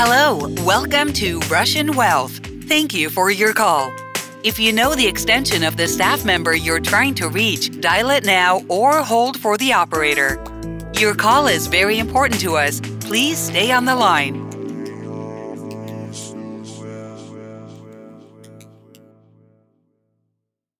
Hello, welcome to Russian Wealth. Thank you for your call. If you know the extension of the staff member you're trying to reach, dial it now or hold for the operator. Your call is very important to us. Please stay on the line.